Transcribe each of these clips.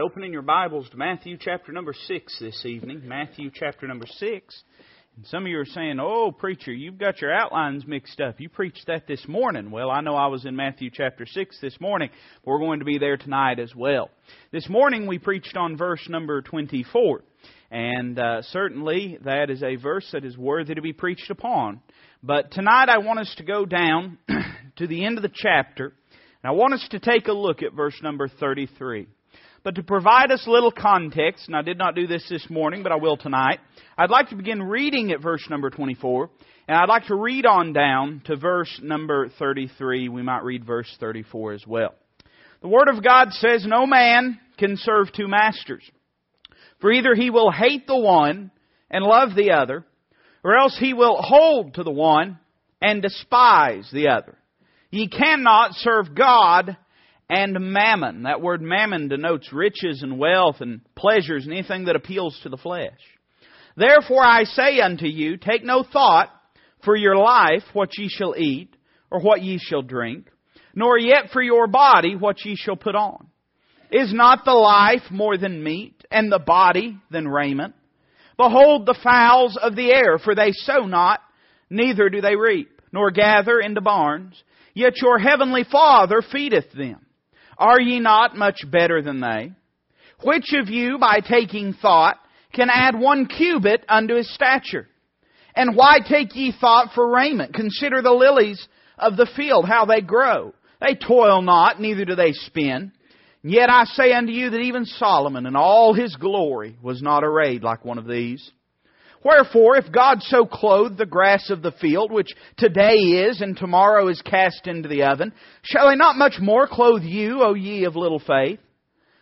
Opening your Bibles to Matthew chapter number 6 this evening. Matthew chapter number 6. And some of you are saying, Oh, preacher, you've got your outlines mixed up. You preached that this morning. Well, I know I was in Matthew chapter 6 this morning, but we're going to be there tonight as well. This morning we preached on verse number 24. And uh, certainly that is a verse that is worthy to be preached upon. But tonight I want us to go down to the end of the chapter. And I want us to take a look at verse number 33. But to provide us a little context, and I did not do this this morning, but I will tonight, I'd like to begin reading at verse number 24, and I'd like to read on down to verse number 33. We might read verse 34 as well. The Word of God says, No man can serve two masters. For either he will hate the one and love the other, or else he will hold to the one and despise the other. Ye cannot serve God and mammon. That word mammon denotes riches and wealth and pleasures and anything that appeals to the flesh. Therefore I say unto you, take no thought for your life what ye shall eat, or what ye shall drink, nor yet for your body what ye shall put on. Is not the life more than meat, and the body than raiment? Behold the fowls of the air, for they sow not, neither do they reap, nor gather into barns, yet your heavenly Father feedeth them. Are ye not much better than they? Which of you, by taking thought, can add one cubit unto his stature? And why take ye thought for raiment? Consider the lilies of the field, how they grow. They toil not, neither do they spin. Yet I say unto you that even Solomon in all his glory was not arrayed like one of these. Wherefore, if God so clothe the grass of the field, which today is and tomorrow is cast into the oven, shall he not much more clothe you, O ye of little faith?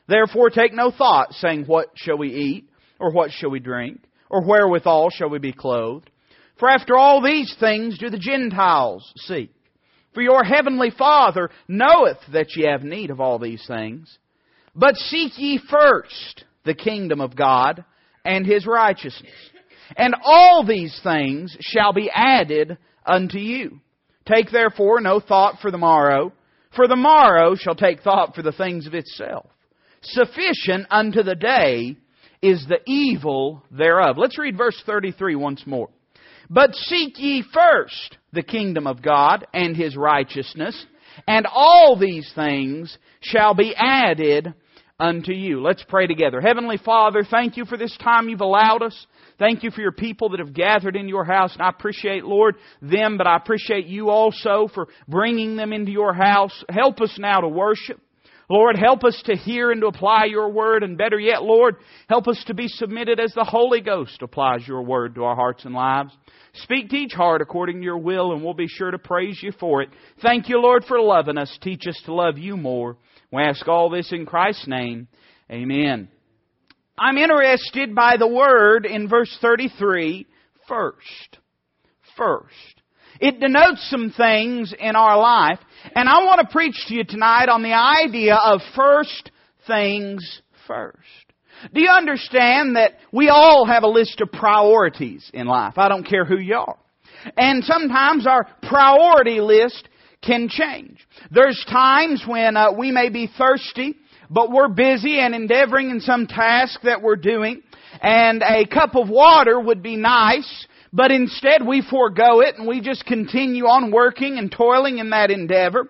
Therefore take no thought, saying, What shall we eat? Or what shall we drink? Or wherewithal shall we be clothed? For after all these things do the Gentiles seek. For your heavenly Father knoweth that ye have need of all these things. But seek ye first the kingdom of God and his righteousness and all these things shall be added unto you. Take therefore no thought for the morrow, for the morrow shall take thought for the things of itself. Sufficient unto the day is the evil thereof. Let's read verse 33 once more. But seek ye first the kingdom of God and his righteousness, and all these things shall be added unto you. Let's pray together. Heavenly Father, thank you for this time you've allowed us. Thank you for your people that have gathered in your house. And I appreciate, Lord, them, but I appreciate you also for bringing them into your house. Help us now to worship. Lord, help us to hear and to apply your word. And better yet, Lord, help us to be submitted as the Holy Ghost applies your word to our hearts and lives. Speak to each heart according to your will, and we'll be sure to praise you for it. Thank you, Lord, for loving us. Teach us to love you more. We ask all this in Christ's name. Amen. I'm interested by the word in verse 33, first. First. It denotes some things in our life, and I want to preach to you tonight on the idea of first things first. Do you understand that we all have a list of priorities in life? I don't care who you are. And sometimes our priority list can change. There's times when uh, we may be thirsty but we're busy and endeavoring in some task that we're doing, and a cup of water would be nice, but instead we forego it and we just continue on working and toiling in that endeavor.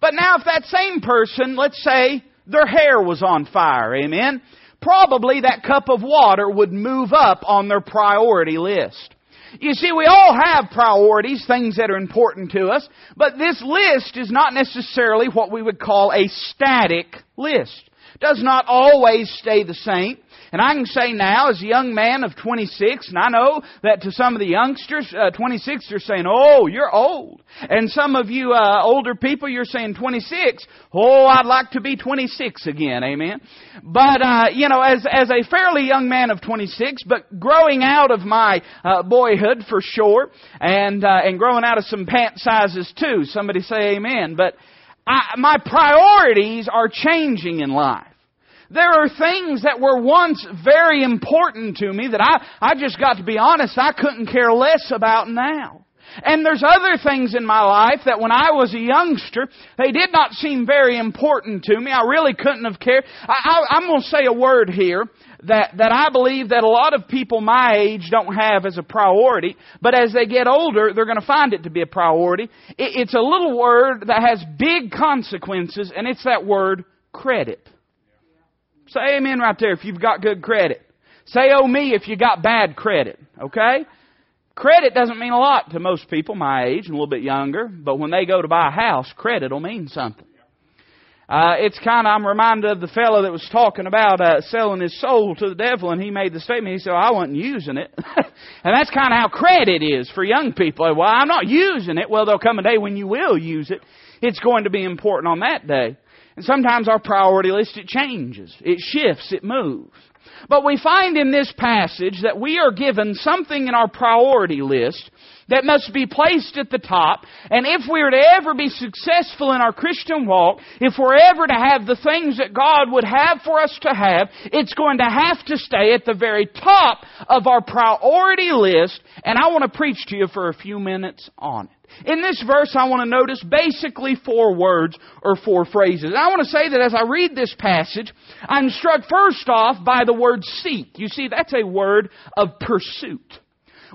But now if that same person, let's say, their hair was on fire, amen, probably that cup of water would move up on their priority list. You see, we all have priorities, things that are important to us, but this list is not necessarily what we would call a static list. Does not always stay the same. And I can say now, as a young man of 26, and I know that to some of the youngsters, uh, 26, they're saying, oh, you're old. And some of you uh, older people, you're saying 26. Oh, I'd like to be 26 again. Amen. But, uh, you know, as, as a fairly young man of 26, but growing out of my uh, boyhood for sure, and, uh, and growing out of some pant sizes too. Somebody say amen. But I, my priorities are changing in life. There are things that were once very important to me that I, I just got to be honest, I couldn't care less about now. And there's other things in my life that when I was a youngster, they did not seem very important to me. I really couldn't have cared. I, am going to say a word here that, that I believe that a lot of people my age don't have as a priority, but as they get older, they're going to find it to be a priority. It, it's a little word that has big consequences, and it's that word credit. Say amen right there if you've got good credit. Say oh me if you got bad credit. Okay? Credit doesn't mean a lot to most people my age and a little bit younger, but when they go to buy a house, credit will mean something. Uh, it's kind of, I'm reminded of the fellow that was talking about uh, selling his soul to the devil, and he made the statement, he said, well, I wasn't using it. and that's kind of how credit is for young people. Well, I'm not using it. Well, there'll come a day when you will use it. It's going to be important on that day. And sometimes our priority list, it changes. It shifts. It moves. But we find in this passage that we are given something in our priority list that must be placed at the top. And if we are to ever be successful in our Christian walk, if we're ever to have the things that God would have for us to have, it's going to have to stay at the very top of our priority list. And I want to preach to you for a few minutes on it. In this verse, I want to notice basically four words or four phrases. And I want to say that as I read this passage, I'm struck first off by the word seek. You see, that's a word of pursuit.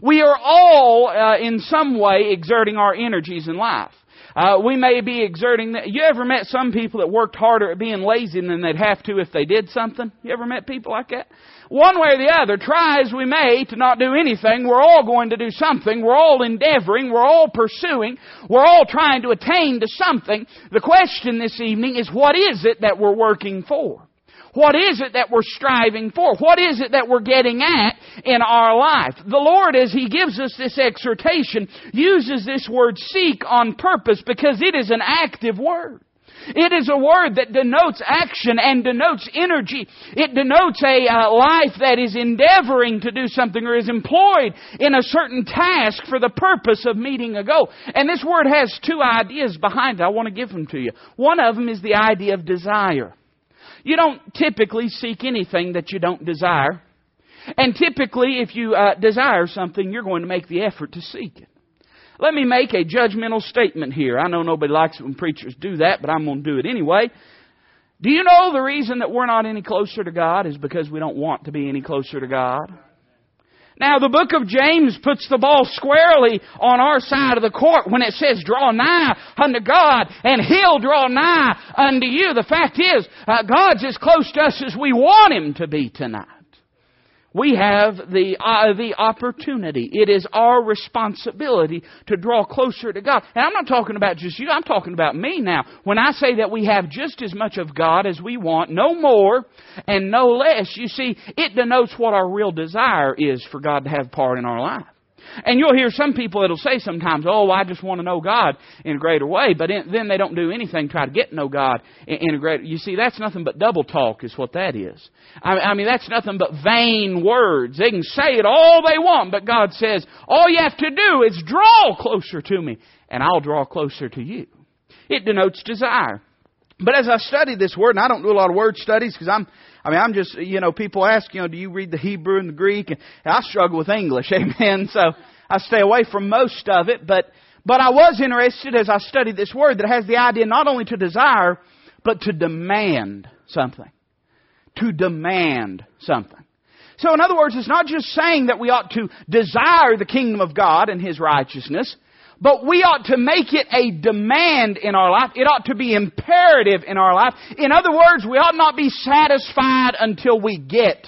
We are all, uh, in some way, exerting our energies in life. Uh, we may be exerting. The, you ever met some people that worked harder at being lazy than they'd have to if they did something? You ever met people like that? One way or the other, try as we may to not do anything, we're all going to do something. We're all endeavoring. We're all pursuing. We're all trying to attain to something. The question this evening is what is it that we're working for? What is it that we're striving for? What is it that we're getting at in our life? The Lord, as He gives us this exhortation, uses this word seek on purpose because it is an active word. It is a word that denotes action and denotes energy. It denotes a uh, life that is endeavoring to do something or is employed in a certain task for the purpose of meeting a goal. And this word has two ideas behind it. I want to give them to you. One of them is the idea of desire. You don't typically seek anything that you don't desire. And typically, if you uh, desire something, you're going to make the effort to seek it. Let me make a judgmental statement here. I know nobody likes it when preachers do that, but I'm going to do it anyway. Do you know the reason that we're not any closer to God is because we don't want to be any closer to God? Now, the book of James puts the ball squarely on our side of the court when it says, draw nigh unto God, and He'll draw nigh unto you. The fact is, uh, God's as close to us as we want Him to be tonight we have the, uh, the opportunity. It is our responsibility to draw closer to God. And I'm not talking about just you, I'm talking about me now. When I say that we have just as much of God as we want, no more and no less, you see, it denotes what our real desire is for God to have part in our life. And you'll hear some people that'll say sometimes, "Oh, I just want to know God in a greater way," but in, then they don't do anything to try to get to know God in, in, a greater. You see, that's nothing but double talk, is what that is. I, I mean, that's nothing but vain words. They can say it all they want, but God says, "All you have to do is draw closer to me, and I'll draw closer to you." It denotes desire. But as I study this word, and I don't do a lot of word studies because I'm I mean, I'm just, you know, people ask, you know, do you read the Hebrew and the Greek? And I struggle with English, amen. So I stay away from most of it, but, but I was interested as I studied this word that has the idea not only to desire, but to demand something. To demand something. So in other words, it's not just saying that we ought to desire the kingdom of God and His righteousness, but we ought to make it a demand in our life. It ought to be imperative in our life. In other words, we ought not be satisfied until we get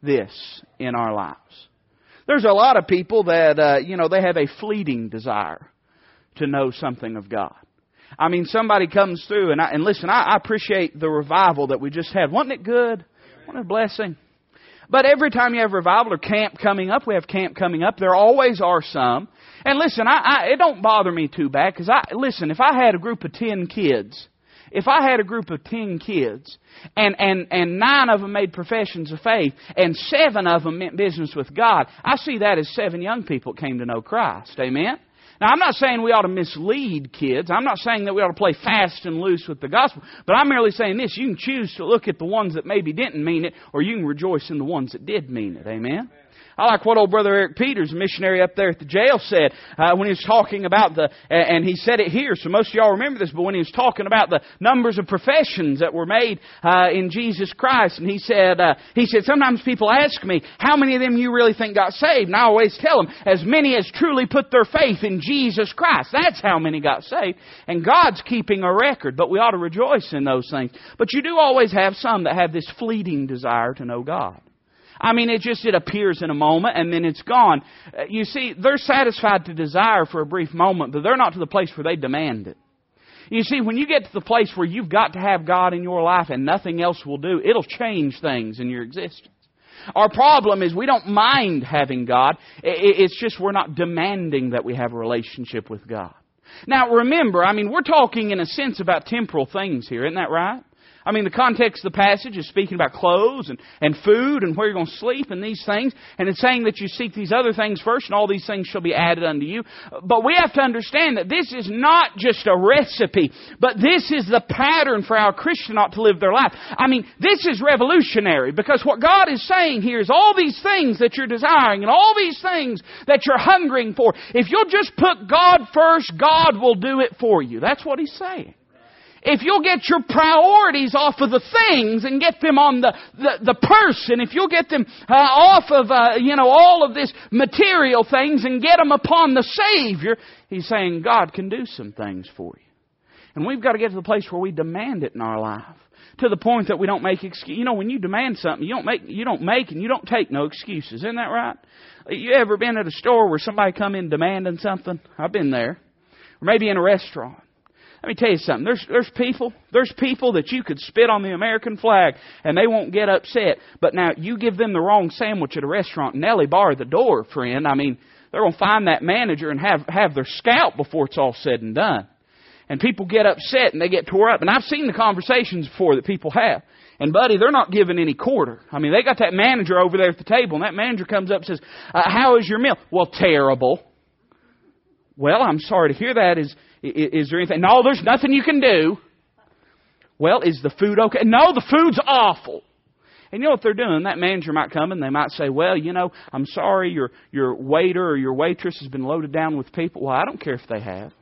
this in our lives. There's a lot of people that, uh, you know, they have a fleeting desire to know something of God. I mean, somebody comes through, and, I, and listen, I, I appreciate the revival that we just had. Wasn't it good? What a blessing. But every time you have revival or camp coming up, we have camp coming up, there always are some and listen, I, I, it don't bother me too bad because I listen. If I had a group of ten kids, if I had a group of ten kids, and and and nine of them made professions of faith, and seven of them meant business with God, I see that as seven young people came to know Christ. Amen. Now, I'm not saying we ought to mislead kids. I'm not saying that we ought to play fast and loose with the gospel. But I'm merely saying this. You can choose to look at the ones that maybe didn't mean it, or you can rejoice in the ones that did mean it. Amen? I like what old brother Eric Peters, missionary up there at the jail, said uh, when he was talking about the, and he said it here, so most of y'all remember this, but when he was talking about the numbers of professions that were made uh, in Jesus Christ, and he said, uh, he said, sometimes people ask me, how many of them you really think got saved? And I always tell them, as many as truly put their faith in Jesus Christ. That's how many got saved. And God's keeping a record, but we ought to rejoice in those things. But you do always have some that have this fleeting desire to know God. I mean, it just, it appears in a moment and then it's gone. Uh, you see, they're satisfied to desire for a brief moment, but they're not to the place where they demand it. You see, when you get to the place where you've got to have God in your life and nothing else will do, it'll change things in your existence. Our problem is we don't mind having God. It's just we're not demanding that we have a relationship with God. Now remember, I mean, we're talking in a sense about temporal things here, isn't that right? I mean, the context of the passage is speaking about clothes and, and food and where you're going to sleep and these things. And it's saying that you seek these other things first and all these things shall be added unto you. But we have to understand that this is not just a recipe, but this is the pattern for how a Christian ought to live their life. I mean, this is revolutionary because what God is saying here is all these things that you're desiring and all these things that you're hungering for, if you'll just put God first, God will do it for you. That's what He's saying if you'll get your priorities off of the things and get them on the, the, the person, if you'll get them uh, off of, uh, you know, all of this material things and get them upon the Savior, He's saying God can do some things for you. And we've got to get to the place where we demand it in our life. To the point that we don't make excuses. You know, when you demand something, you don't make, you don't make and you don't take no excuses. Isn't that right? You ever been at a store where somebody come in demanding something? I've been there. Or maybe in a restaurant. Let me tell you something. There's, there's people, there's people that you could spit on the American flag and they won't get upset. But now you give them the wrong sandwich at a restaurant and Nellie bar the door, friend. I mean, they're going to find that manager and have, have their scalp before it's all said and done. And people get upset and they get tore up. And I've seen the conversations before that people have. And buddy, they're not giving any quarter. I mean, they got that manager over there at the table, and that manager comes up and says, uh, "How is your meal?" Well, terrible. Well, I'm sorry to hear that. Is is there anything? No, there's nothing you can do. Well, is the food okay? No, the food's awful. And you know what they're doing? That manager might come and they might say, Well, you know, I'm sorry your your waiter or your waitress has been loaded down with people. Well, I don't care if they have.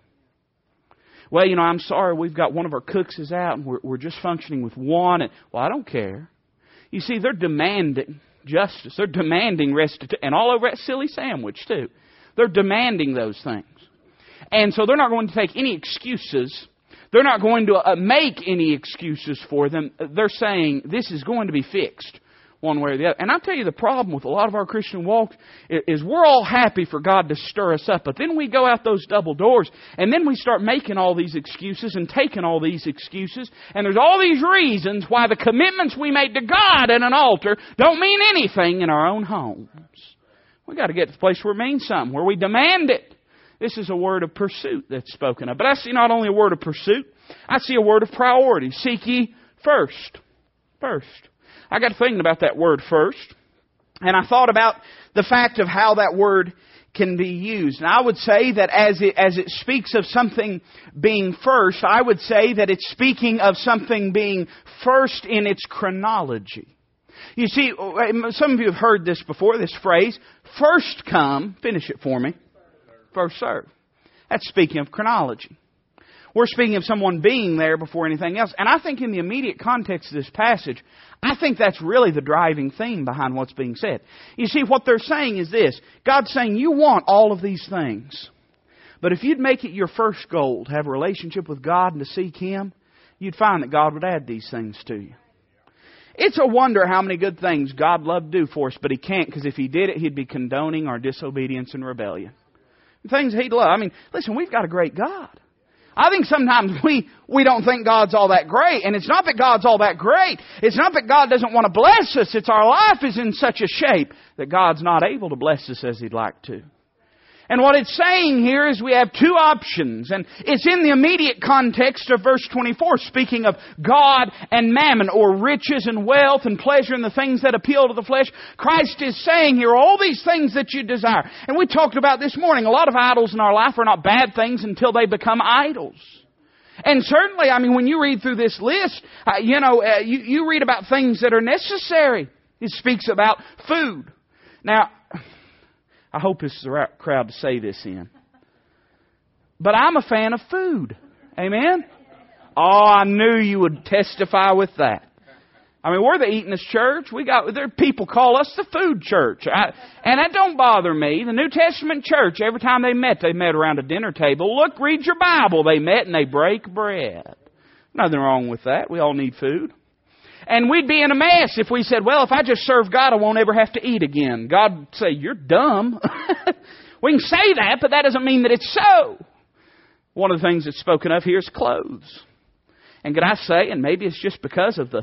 Well, you know, I'm sorry, we've got one of our cooks is out and we're, we're just functioning with one. And, well, I don't care. You see, they're demanding justice. They're demanding restitution. And all over that silly sandwich, too. They're demanding those things. And so they're not going to take any excuses. They're not going to uh, make any excuses for them. They're saying this is going to be fixed one way or the other. And I'll tell you the problem with a lot of our Christian walk is we're all happy for God to stir us up, but then we go out those double doors and then we start making all these excuses and taking all these excuses and there's all these reasons why the commitments we made to God at an altar don't mean anything in our own homes. We've got to get to the place where it means something, where we demand it. This is a word of pursuit that's spoken of. But I see not only a word of pursuit, I see a word of priority. Seek ye first. First. I got thinking about that word first, and I thought about the fact of how that word can be used. And I would say that as it, as it speaks of something being first, I would say that it's speaking of something being first in its chronology. You see, some of you have heard this before, this phrase, first come, finish it for me, first serve. That's speaking of chronology. We're speaking of someone being there before anything else. And I think in the immediate context of this passage, I think that's really the driving theme behind what's being said. You see, what they're saying is this God's saying, You want all of these things. But if you'd make it your first goal to have a relationship with God and to seek Him, you'd find that God would add these things to you. It's a wonder how many good things God loved to do for us, but He can't because if He did it, He'd be condoning our disobedience and rebellion things He'd love. I mean, listen, we've got a great God. I think sometimes we, we don't think God's all that great. And it's not that God's all that great. It's not that God doesn't want to bless us. It's our life is in such a shape that God's not able to bless us as He'd like to. And what it's saying here is we have two options, and it's in the immediate context of verse 24, speaking of God and mammon, or riches and wealth and pleasure and the things that appeal to the flesh. Christ is saying here, all these things that you desire. And we talked about this morning, a lot of idols in our life are not bad things until they become idols. And certainly, I mean, when you read through this list, uh, you know, uh, you, you read about things that are necessary. It speaks about food. Now, I hope this is the right crowd to say this in. But I'm a fan of food. Amen? Oh, I knew you would testify with that. I mean, we're the eatingest church. We got there. People call us the food church, I, and that don't bother me. The New Testament church, every time they met, they met around a dinner table. Look, read your Bible. They met and they break bread. Nothing wrong with that. We all need food. And we'd be in a mess if we said, well, if I just serve God, I won't ever have to eat again. God would say, you're dumb. we can say that, but that doesn't mean that it's so. One of the things that's spoken of here is clothes. And could I say, and maybe it's just because of the,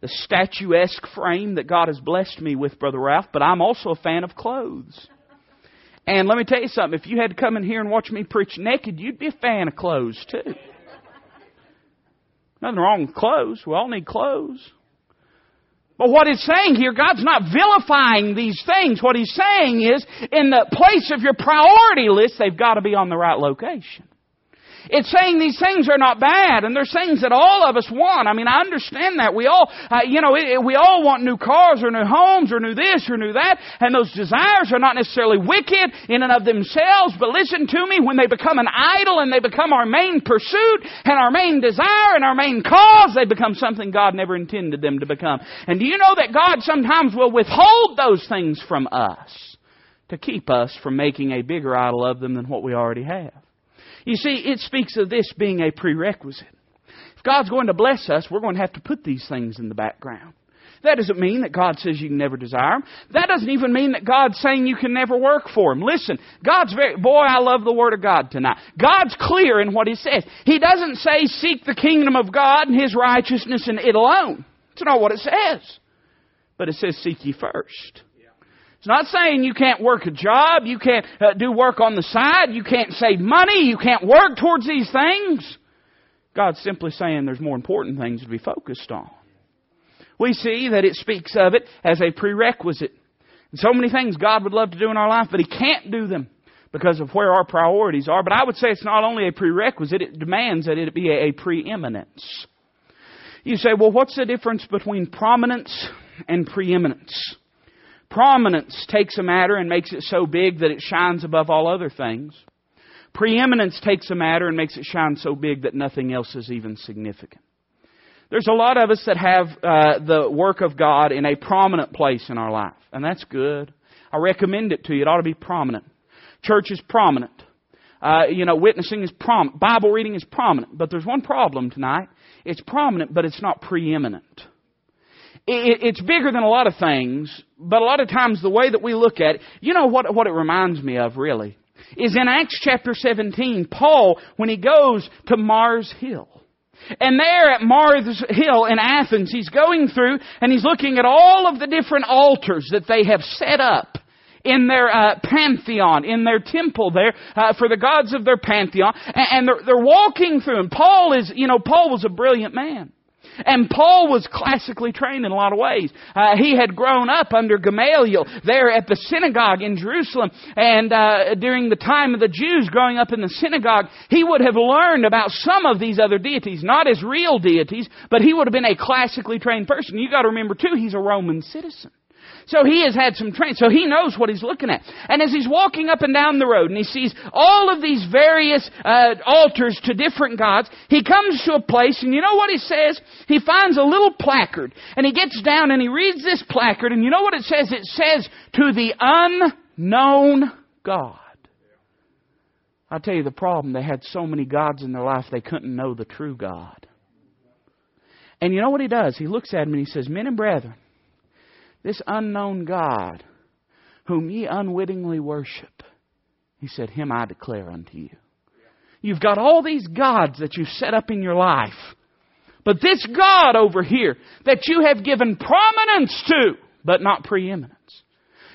the statuesque frame that God has blessed me with, Brother Ralph, but I'm also a fan of clothes. And let me tell you something, if you had to come in here and watch me preach naked, you'd be a fan of clothes too. Nothing wrong with clothes. We all need clothes. But what it's saying here, God's not vilifying these things. What He's saying is, in the place of your priority list, they've got to be on the right location. It's saying these things are not bad, and there's things that all of us want. I mean, I understand that. We all, uh, you know, it, it, we all want new cars or new homes or new this or new that, and those desires are not necessarily wicked in and of themselves, but listen to me, when they become an idol and they become our main pursuit and our main desire and our main cause, they become something God never intended them to become. And do you know that God sometimes will withhold those things from us to keep us from making a bigger idol of them than what we already have? You see, it speaks of this being a prerequisite. If God's going to bless us, we're going to have to put these things in the background. That doesn't mean that God says you can never desire them. That doesn't even mean that God's saying you can never work for them. Listen, God's very, boy, I love the Word of God tonight. God's clear in what He says. He doesn't say seek the kingdom of God and His righteousness and it alone. It's not what it says. But it says seek ye first. It's not saying you can't work a job, you can't uh, do work on the side, you can't save money, you can't work towards these things. God's simply saying there's more important things to be focused on. We see that it speaks of it as a prerequisite. And so many things God would love to do in our life, but He can't do them because of where our priorities are. But I would say it's not only a prerequisite, it demands that it be a, preeminence. You say, well, what's the difference between prominence and preeminence? Prominence takes a matter and makes it so big that it shines above all other things. Preeminence takes a matter and makes it shine so big that nothing else is even significant. There's a lot of us that have uh, the work of God in a prominent place in our life, and that's good. I recommend it to you. It ought to be prominent. Church is prominent. Uh, you know, witnessing is prominent. Bible reading is prominent. But there's one problem tonight. It's prominent, but it's not preeminent it's bigger than a lot of things, but a lot of times the way that we look at it, you know what, what it reminds me of really? Is in Acts chapter 17, Paul, when he goes to Mars Hill. And there at Mars Hill in Athens, he's going through and he's looking at all of the different altars that they have set up in their uh, pantheon, in their temple there, uh, for the gods of their pantheon. And, and they're, they're walking through. And Paul is, you know, Paul was a brilliant man. And Paul was classically trained in a lot of ways. Uh, he had grown up under Gamaliel there at the synagogue in Jerusalem. And uh, during the time of the Jews growing up in the synagogue, he would have learned about some of these other deities, not as real deities, but he would have been a classically trained person. You've got to remember too, he's a Roman citizen. So he has had some training. So he knows what he's looking at. And as he's walking up and down the road and he sees all of these various uh, altars to different gods, he comes to a place and you know what he says? He finds a little placard and he gets down and he reads this placard and you know what it says? It says, to the unknown God. I'll tell you the problem. They had so many gods in their life they couldn't know the true God. And you know what he does? He looks at him and he says, Men and brethren, this unknown God, whom ye unwittingly worship, he said, Him I declare unto you. You've got all these gods that you've set up in your life. But this God over here that you have given prominence to, but not preeminence.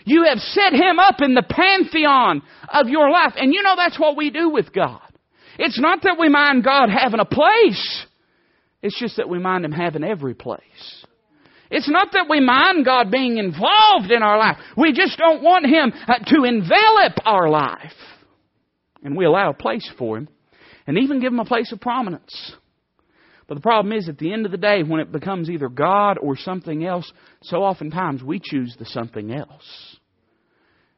You have set Him up in the pantheon of your life. And you know that's what we do with God. It's not that we mind God having a place. It's just that we mind Him having every place. It's not that we mind God being involved in our life. We just don't want Him uh, to envelop our life. And we allow a place for Him and even give Him a place of prominence. But the problem is, at the end of the day, when it becomes either God or something else, so oftentimes we choose the something else.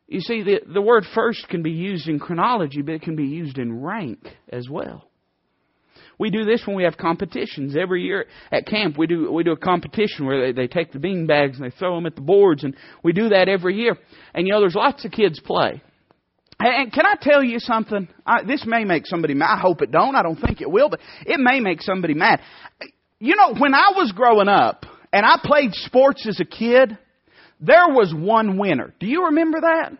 You see, the, the word first can be used in chronology, but it can be used in rank as well. We do this when we have competitions. Every year at camp, we do, we do a competition where they, they take the bean bags and they throw them at the boards, and we do that every year. And you know, there's lots of kids play. And can I tell you something? I, this may make somebody mad. I hope it don't. I don't think it will, but it may make somebody mad. You know, when I was growing up and I played sports as a kid, there was one winner. Do you remember that?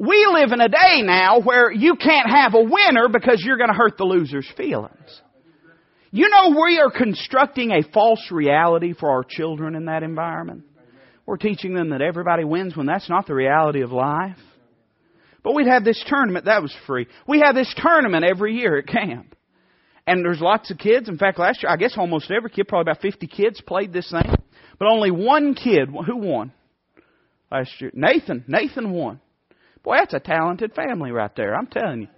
We live in a day now where you can't have a winner because you're going to hurt the loser's feelings. You know, we are constructing a false reality for our children in that environment. We're teaching them that everybody wins when that's not the reality of life. But we'd have this tournament, that was free. We have this tournament every year at camp. And there's lots of kids. In fact, last year, I guess almost every kid, probably about 50 kids, played this thing. But only one kid, who won last year? Nathan. Nathan won. Boy, that's a talented family right there, I'm telling you.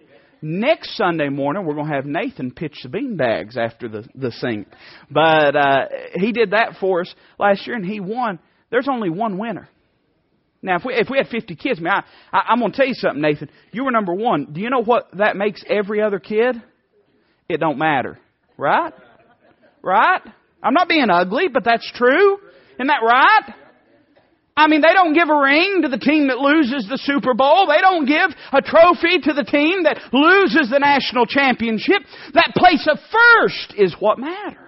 Next Sunday morning, we're going to have Nathan pitch the bean bags after the, the sing. But uh, he did that for us last year, and he won. There's only one winner. Now, if we, if we had 50 kids, I mean, I, I, I'm going to tell you something, Nathan. You were number one. Do you know what that makes every other kid? It don't matter. Right? Right? I'm not being ugly, but that's true. Isn't that right? I mean, they don't give a ring to the team that loses the Super Bowl. They don't give a trophy to the team that loses the national championship. That place of first is what matters.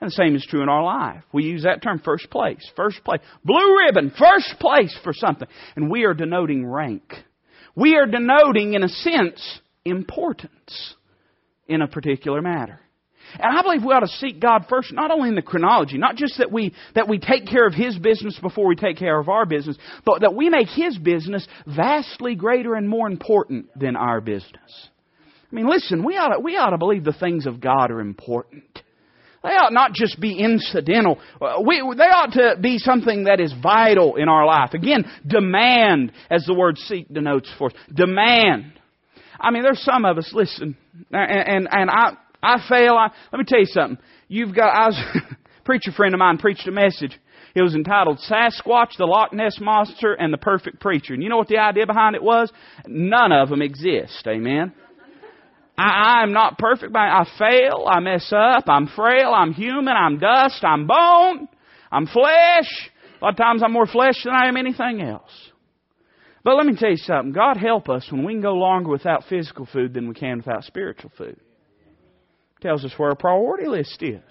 And the same is true in our life. We use that term, first place, first place. Blue ribbon, first place for something. And we are denoting rank. We are denoting, in a sense, importance in a particular matter. And I believe we ought to seek God first, not only in the chronology, not just that we, that we take care of His business before we take care of our business, but that we make His business vastly greater and more important than our business. I mean, listen, we ought to, we ought to believe the things of God are important. They ought not just be incidental. Uh, we, they ought to be something that is vital in our life. Again, demand, as the word seek denotes for us. Demand. I mean, there's some of us, listen, and, and, and I, I fail. I, let me tell you something. You've got, I was, a preacher friend of mine preached a message. It was entitled Sasquatch, the Loch Ness Monster, and the Perfect Preacher. And you know what the idea behind it was? None of them exist. Amen. I, I'm not perfect. I fail. I mess up. I'm frail. I'm human. I'm dust. I'm bone. I'm flesh. A lot of times I'm more flesh than I am anything else. But let me tell you something. God help us when we can go longer without physical food than we can without spiritual food. Tells us where our priority list is.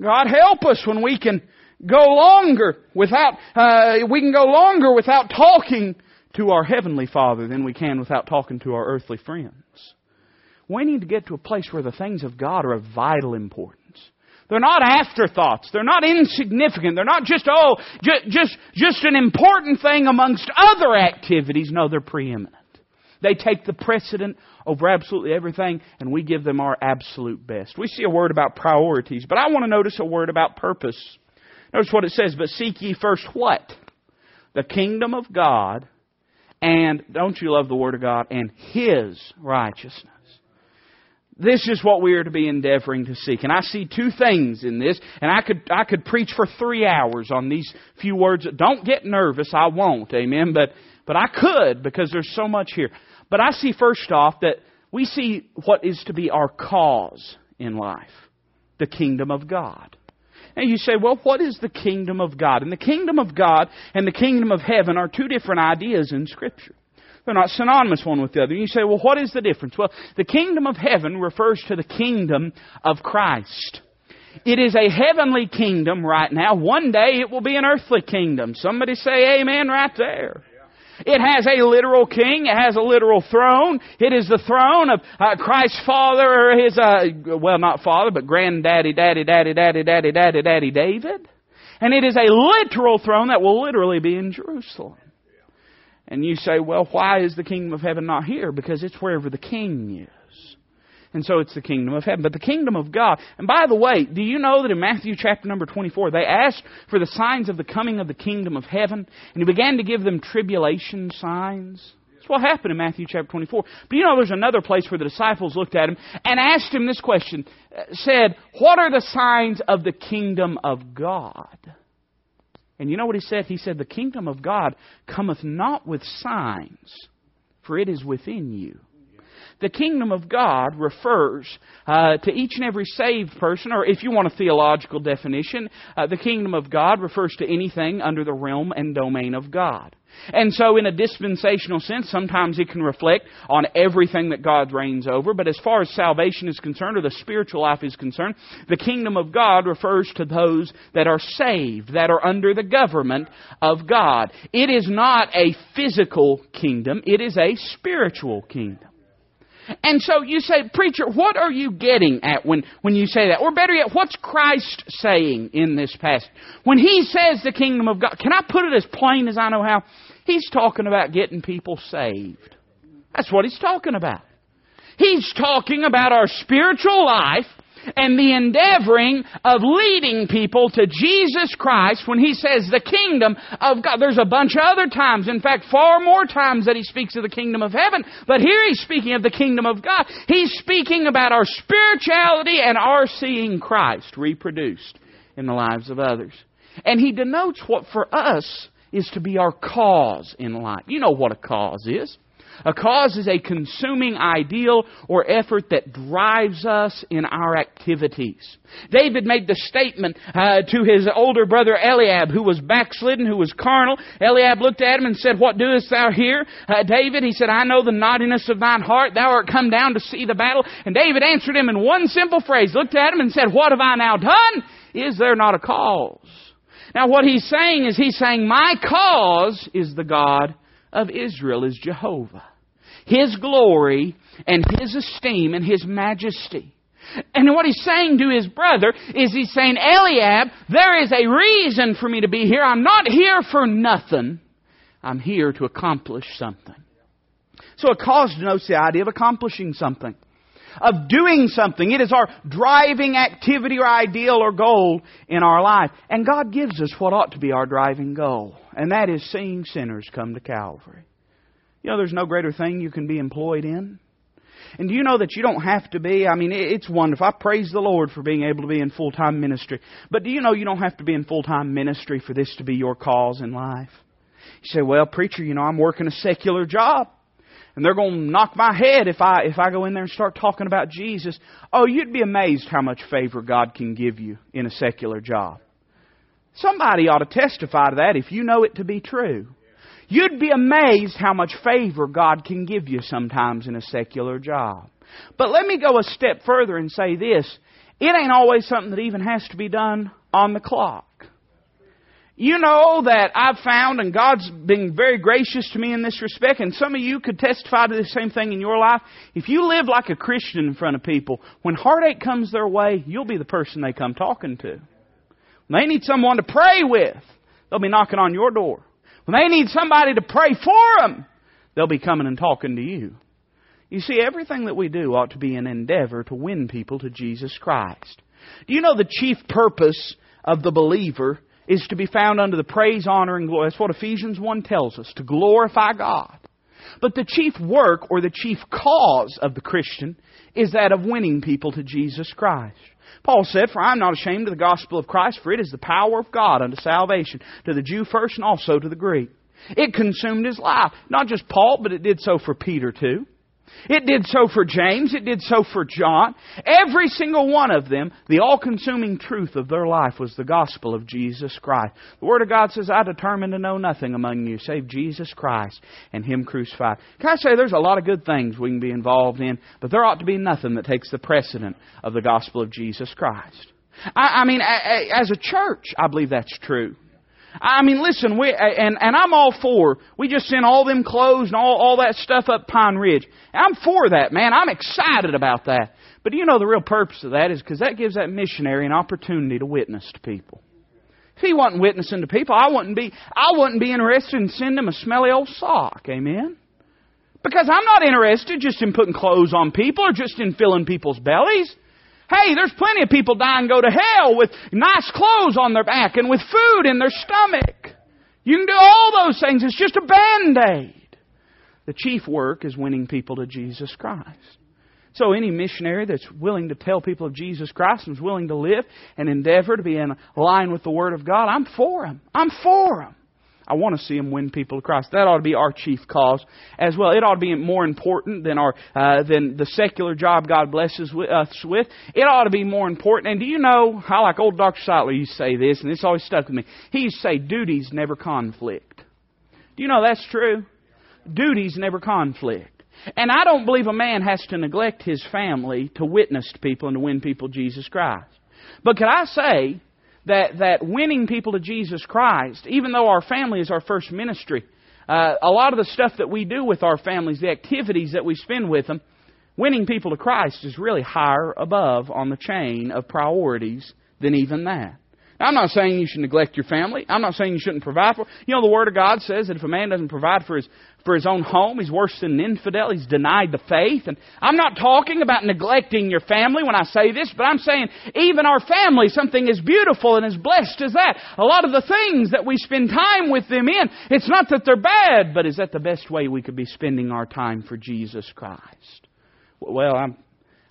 God help us when we can go longer without, uh, we can go longer without talking to our Heavenly Father than we can without talking to our earthly friends. We need to get to a place where the things of God are of vital importance. They're not afterthoughts. They're not insignificant. They're not just, oh, just, just, just an important thing amongst other activities. No, they're preeminent. They take the precedent over absolutely everything, and we give them our absolute best. We see a word about priorities, but I want to notice a word about purpose. Notice what it says, but seek ye first what? The kingdom of God, and don't you love the Word of God, and His righteousness. This is what we are to be endeavoring to seek. And I see two things in this, and I could, I could preach for three hours on these few words. Don't get nervous, I won't, amen, but, but I could because there's so much here. But I see first off that we see what is to be our cause in life the kingdom of God. And you say, well, what is the kingdom of God? And the kingdom of God and the kingdom of heaven are two different ideas in Scripture. They're not synonymous one with the other. And you say, well, what is the difference? Well, the kingdom of heaven refers to the kingdom of Christ. It is a heavenly kingdom right now. One day it will be an earthly kingdom. Somebody say amen right there. It has a literal king. It has a literal throne. It is the throne of uh, Christ's father, or his, uh, well, not father, but granddaddy, daddy, daddy, daddy, daddy, daddy, daddy, David. And it is a literal throne that will literally be in Jerusalem. And you say, well, why is the kingdom of heaven not here? Because it's wherever the king is. And so it's the kingdom of heaven. But the kingdom of God, and by the way, do you know that in Matthew chapter number 24, they asked for the signs of the coming of the kingdom of heaven, and he began to give them tribulation signs? That's what happened in Matthew chapter 24. But you know, there's another place where the disciples looked at him and asked him this question, uh, said, What are the signs of the kingdom of God? And you know what he said? He said, The kingdom of God cometh not with signs, for it is within you. The kingdom of God refers uh, to each and every saved person, or if you want a theological definition, uh, the kingdom of God refers to anything under the realm and domain of God. And so, in a dispensational sense, sometimes it can reflect on everything that God reigns over. But as far as salvation is concerned, or the spiritual life is concerned, the kingdom of God refers to those that are saved, that are under the government of God. It is not a physical kingdom, it is a spiritual kingdom. And so you say, preacher, what are you getting at when, when you say that? Or better yet, what's Christ saying in this passage? When he says the kingdom of God, can I put it as plain as I know how? He's talking about getting people saved. That's what he's talking about. He's talking about our spiritual life and the endeavoring of leading people to Jesus Christ when he says the kingdom of God. There's a bunch of other times, in fact, far more times that he speaks of the kingdom of heaven, but here he's speaking of the kingdom of God. He's speaking about our spirituality and our seeing Christ reproduced in the lives of others. And he denotes what for us is to be our cause in life. You know what a cause is. A cause is a consuming ideal or effort that drives us in our activities. David made the statement uh, to his older brother Eliab, who was backslidden, who was carnal. Eliab looked at him and said, What doest thou here? Uh, David, he said, I know the naughtiness of thine heart. Thou art come down to see the battle. And David answered him in one simple phrase, looked at him and said, What have I now done? Is there not a cause? Now, what he's saying is, he's saying, My cause is the God of Israel is Jehovah. His glory and His esteem and His majesty. And what he's saying to his brother is he's saying, Eliab, there is a reason for me to be here. I'm not here for nothing. I'm here to accomplish something. So a cause denotes the idea of accomplishing something, of doing something. It is our driving activity or ideal or goal in our life. And God gives us what ought to be our driving goal, and that is seeing sinners come to Calvary. You know, there's no greater thing you can be employed in. And do you know that you don't have to be? I mean, it's wonderful. I praise the Lord for being able to be in full time ministry. But do you know you don't have to be in full time ministry for this to be your cause in life? You say, well, preacher, you know, I'm working a secular job. And they're going to knock my head if I, if I go in there and start talking about Jesus. Oh, you'd be amazed how much favor God can give you in a secular job. Somebody ought to testify to that if you know it to be true. You'd be amazed how much favor God can give you sometimes in a secular job. But let me go a step further and say this. It ain't always something that even has to be done on the clock. You know that I've found, and God's been very gracious to me in this respect, and some of you could testify to the same thing in your life. If you live like a Christian in front of people, when heartache comes their way, you'll be the person they come talking to. When they need someone to pray with, they'll be knocking on your door. When they need somebody to pray for them, they'll be coming and talking to you. You see, everything that we do ought to be an endeavor to win people to Jesus Christ. Do you know the chief purpose of the believer is to be found under the praise, honor, and glory? That's what Ephesians 1 tells us, to glorify God. But the chief work or the chief cause of the Christian is that of winning people to Jesus Christ. Paul said, For I am not ashamed of the gospel of Christ, for it is the power of God unto salvation, to the Jew first and also to the Greek. It consumed his life. Not just Paul, but it did so for Peter too. It did so for James. It did so for John. Every single one of them, the all consuming truth of their life was the gospel of Jesus Christ. The Word of God says, I determined to know nothing among you save Jesus Christ and Him crucified. Can I say there's a lot of good things we can be involved in, but there ought to be nothing that takes the precedent of the gospel of Jesus Christ. I, I mean, as a church, I believe that's true. I mean, listen, we, and, and I'm all for, we just sent all them clothes and all, all that stuff up Pine Ridge. I'm for that, man. I'm excited about that. But you know the real purpose of that is because that gives that missionary an opportunity to witness to people. If he wasn't witnessing to people, I wouldn't be, I wouldn't be interested in sending him a smelly old sock. Amen? Because I'm not interested just in putting clothes on people or just in filling people's bellies. Hey, there's plenty of people die and go to hell with nice clothes on their back and with food in their stomach. You can do all those things. It's just a band-aid. The chief work is winning people to Jesus Christ. So any missionary that's willing to tell people of Jesus Christ and is willing to live and endeavor to be in line with the Word of God, I'm for him. I'm for him. I want to see them win people to Christ. That ought to be our chief cause as well. It ought to be more important than our uh, than the secular job God blesses us with. It ought to be more important. And do you know? I like old Dr. Sightler used to say this, and this always stuck with me. He used to say, "Duties never conflict." Do you know that's true? Duties never conflict. And I don't believe a man has to neglect his family to witness to people and to win people Jesus Christ. But can I say that, that winning people to Jesus Christ, even though our family is our first ministry, uh, a lot of the stuff that we do with our families, the activities that we spend with them, winning people to Christ is really higher above on the chain of priorities than even that. Now, I'm not saying you should neglect your family. I'm not saying you shouldn't provide for. You know, the Word of God says that if a man doesn't provide for his for his own home, he's worse than an infidel. He's denied the faith. And I'm not talking about neglecting your family when I say this, but I'm saying even our family, something as beautiful and as blessed as that. A lot of the things that we spend time with them in, it's not that they're bad, but is that the best way we could be spending our time for Jesus Christ? Well, I'm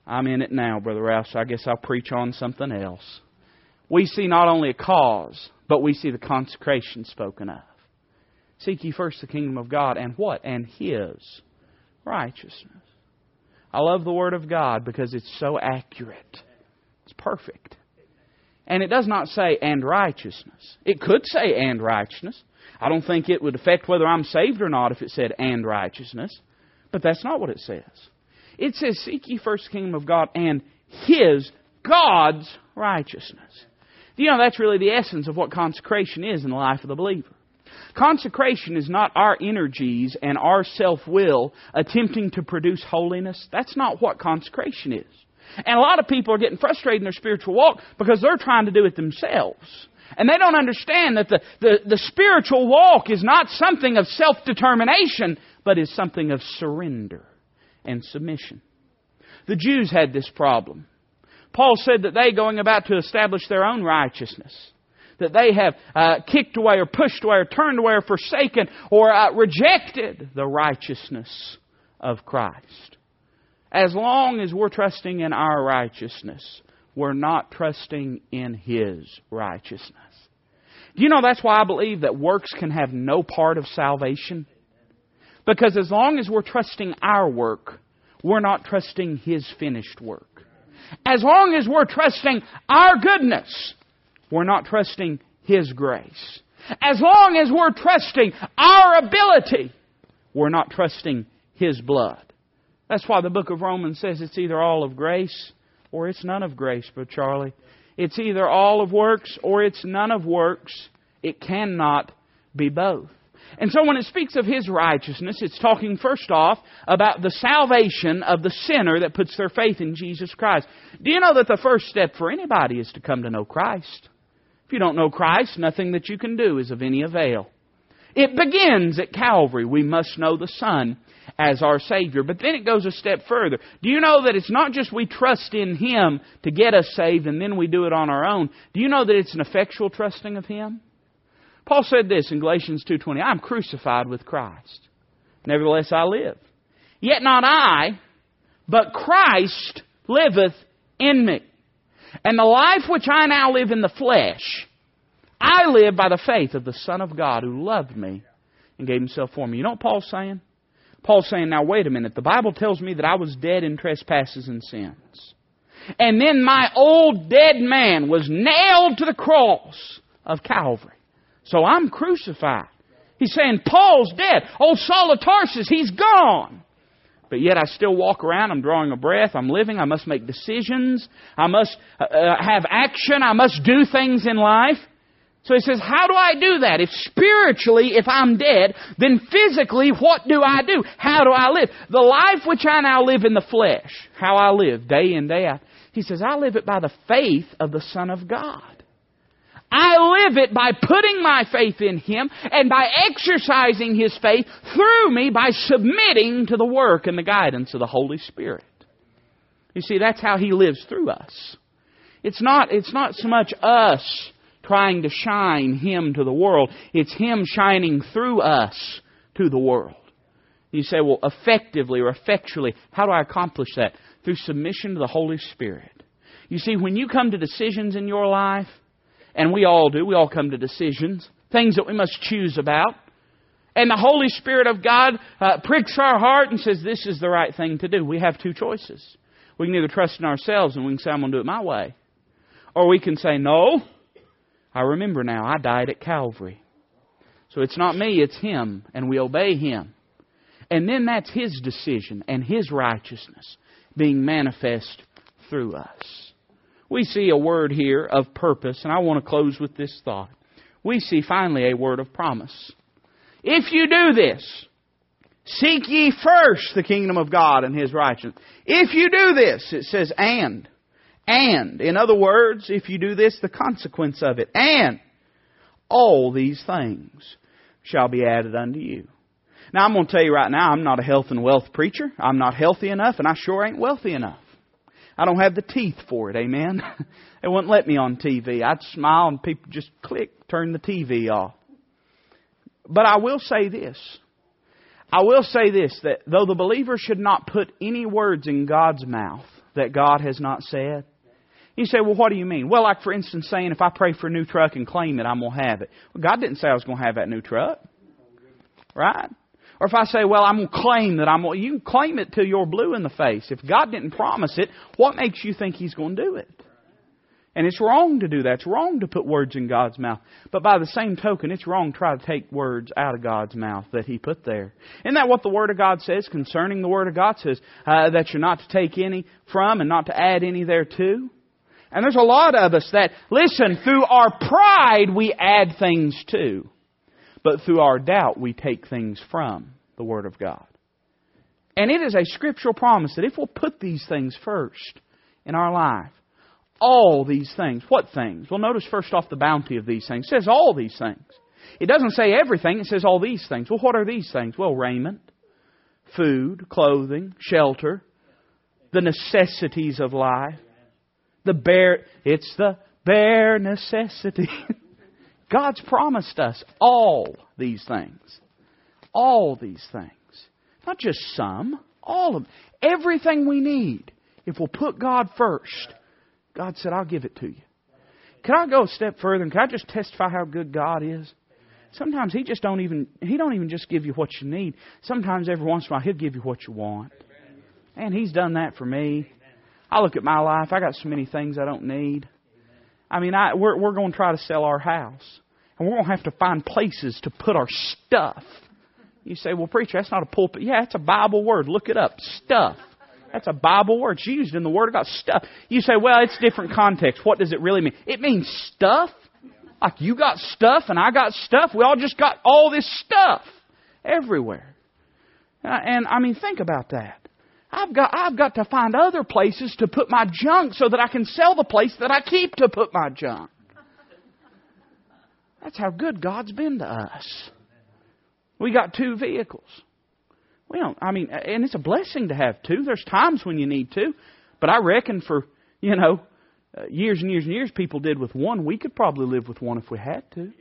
I'm in it now, Brother Ralph, so I guess I'll preach on something else we see not only a cause, but we see the consecration spoken of. Seek ye first the kingdom of God and what? And His righteousness. I love the Word of God because it's so accurate. It's perfect. And it does not say and righteousness. It could say and righteousness. I don't think it would affect whether I'm saved or not if it said and righteousness. But that's not what it says. It says, Seek ye first the kingdom of God and His, God's righteousness. You know, that's really the essence of what consecration is in the life of the believer. Consecration is not our energies and our self will attempting to produce holiness. That's not what consecration is. And a lot of people are getting frustrated in their spiritual walk because they're trying to do it themselves. And they don't understand that the, the, the spiritual walk is not something of self determination, but is something of surrender and submission. The Jews had this problem. Paul said that they, going about to establish their own righteousness, that they have uh, kicked away or pushed away or turned away or forsaken or uh, rejected the righteousness of Christ. As long as we're trusting in our righteousness, we're not trusting in His righteousness. Do you know that's why I believe that works can have no part of salvation? Because as long as we're trusting our work, we're not trusting His finished work. As long as we're trusting our goodness, we're not trusting His grace. As long as we're trusting our ability, we're not trusting His blood. That's why the book of Romans says it's either all of grace or it's none of grace, but Charlie. It's either all of works or it's none of works. It cannot be both. And so when it speaks of His righteousness, it's talking first off about the salvation of the sinner that puts their faith in Jesus Christ. Do you know that the first step for anybody is to come to know Christ? You don't know Christ, nothing that you can do is of any avail. It begins at Calvary. We must know the Son as our Savior. But then it goes a step further. Do you know that it's not just we trust in Him to get us saved and then we do it on our own? Do you know that it's an effectual trusting of Him? Paul said this in Galatians 2:20, I am crucified with Christ. Nevertheless I live. Yet not I, but Christ liveth in me. And the life which I now live in the flesh, I live by the faith of the Son of God who loved me and gave himself for me. You know what Paul's saying? Paul's saying, now wait a minute. The Bible tells me that I was dead in trespasses and sins. And then my old dead man was nailed to the cross of Calvary. So I'm crucified. He's saying, Paul's dead. Old Saul of Tarsus, he's gone. But yet I still walk around. I'm drawing a breath. I'm living. I must make decisions. I must uh, uh, have action. I must do things in life. So he says, how do I do that? If spiritually, if I'm dead, then physically, what do I do? How do I live? The life which I now live in the flesh, how I live day in, day out. He says, I live it by the faith of the Son of God. I live it by putting my faith in Him and by exercising His faith through me by submitting to the work and the guidance of the Holy Spirit. You see, that's how He lives through us. It's not, it's not so much us trying to shine Him to the world. It's Him shining through us to the world. You say, well, effectively or effectually, how do I accomplish that? Through submission to the Holy Spirit. You see, when you come to decisions in your life, and we all do, we all come to decisions, things that we must choose about, and the Holy Spirit of God uh, pricks our heart and says, This is the right thing to do. We have two choices. We can either trust in ourselves and we can say, I'm going to do it my way. Or we can say, No, I remember now, I died at Calvary. So it's not me, it's Him, and we obey Him. And then that's His decision and His righteousness being manifest through us. We see a word here of purpose, and I want to close with this thought. We see finally a word of promise. If you do this, seek ye first the kingdom of God and His righteousness. If you do this, it says and. And. In other words, if you do this, the consequence of it. And all these things shall be added unto you. Now, I'm going to tell you right now, I'm not a health and wealth preacher. I'm not healthy enough, and I sure ain't wealthy enough. I don't have the teeth for it, amen? they wouldn't let me on TV. I'd smile and people just click, turn the TV off. But I will say this. I will say this that though the believer should not put any words in God's mouth that God has not said, you say, well, what do you mean? Well, like for instance, saying if I pray for a new truck and claim it, I'm going to have it. Well, God didn't say I was going to have that new truck. Right? Or if I say, well, I'm going to claim that I'm you can claim it till you're blue in the face. If God didn't promise it, what makes you think He's going to do it? And it's wrong to do that. It's wrong to put words in God's mouth. But by the same token, it's wrong to try to take words out of God's mouth that He put there. Isn't that what the Word of God says concerning the Word of God? Says uh, that you're not to take any from and not to add any thereto. And there's a lot of us that, listen, through our pride we add things to. But through our doubt we take things from the Word of God. And it is a scriptural promise that if we'll put these things first in our life, all these things. What things? Well, notice first off the bounty of these things. It says all these things. It doesn't say everything, it says all these things. Well, what are these things? Well, raiment, food, clothing, shelter, the necessities of life. The bare, it's the bare necessity. God's promised us all these things. All these things. Not just some, all of them. Everything we need. If we'll put God first, God said, I'll give it to you. Can I go a step further and can I just testify how good God is? Sometimes He just don't even He don't even just give you what you need. Sometimes every once in a while He'll give you what you want. And He's done that for me. I look at my life, I got so many things I don't need. I mean, I, we're, we're going to try to sell our house. And we're going to have to find places to put our stuff. You say, well, preacher, that's not a pulpit. Yeah, it's a Bible word. Look it up. Stuff. That's a Bible word. It's used in the Word of God. Stuff. You say, well, it's different context. What does it really mean? It means stuff. Like you got stuff and I got stuff. We all just got all this stuff everywhere. Uh, and I mean, think about that. I've got, I've got to find other places to put my junk so that I can sell the place that I keep to put my junk. That's how good God's been to us. We got two vehicles. We don't, I mean, and it's a blessing to have two. There's times when you need two. But I reckon for, you know, uh, years and years and years people did with one. We could probably live with one if we had to.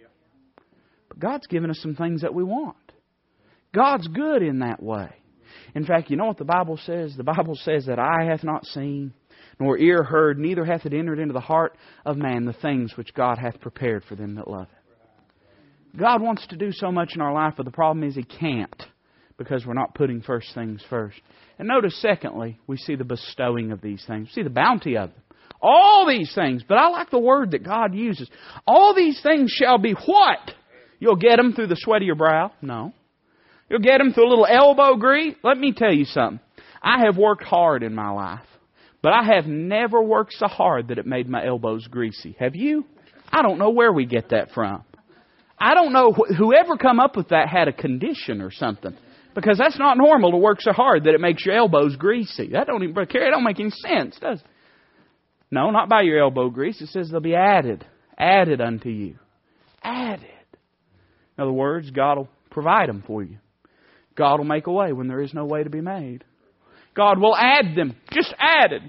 But God's given us some things that we want. God's good in that way. In fact, you know what the Bible says? The Bible says that eye hath not seen, nor ear heard, neither hath it entered into the heart of man the things which God hath prepared for them that love Him. God wants to do so much in our life, but the problem is He can't because we're not putting first things first. And notice, secondly, we see the bestowing of these things. We see the bounty of them. All these things, but I like the word that God uses. All these things shall be what? You'll get them through the sweat of your brow? No. You'll get them through a little elbow grease? Let me tell you something. I have worked hard in my life, but I have never worked so hard that it made my elbows greasy. Have you? I don't know where we get that from. I don't know whoever come up with that had a condition or something. Because that's not normal to work so hard that it makes your elbows greasy. That don't even, Carrie, don't make any sense, does it? No, not by your elbow grease. It says they'll be added. Added unto you. Added. In other words, God will provide them for you. God will make a way when there is no way to be made. God will add them. Just added.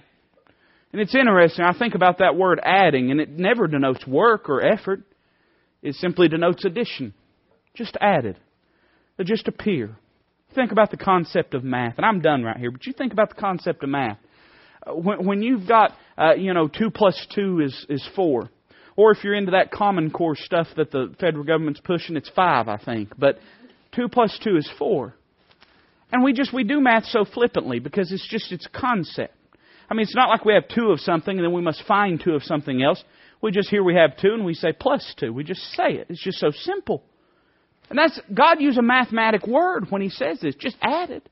And it's interesting. I think about that word adding, and it never denotes work or effort. It simply denotes addition. Just added. They just appear. Think about the concept of math, and I'm done right here. But you think about the concept of math. Uh, when, when you've got, uh, you know, two plus two is is four, or if you're into that Common Core stuff that the federal government's pushing, it's five, I think. But two plus two is four, and we just we do math so flippantly because it's just it's concept. I mean, it's not like we have two of something and then we must find two of something else. We just here we have two and we say plus two. We just say it. It's just so simple. And that's God used a mathematic word when He says this. Just add it.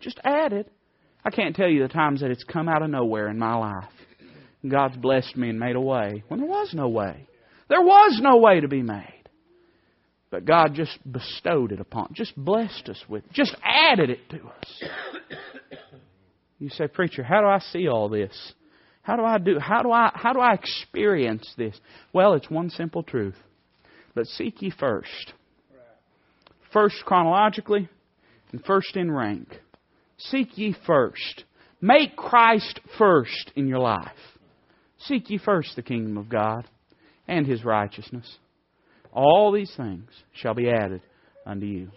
Just add it. I can't tell you the times that it's come out of nowhere in my life. God's blessed me and made a way when there was no way. There was no way to be made. But God just bestowed it upon, just blessed us with, just added it to us. You say, preacher, how do I see all this? How do I do? How do I? How do I experience this? Well, it's one simple truth. But seek ye first first chronologically and first in rank. Seek ye first. Make Christ first in your life. Seek ye first the kingdom of God and his righteousness. All these things shall be added unto you.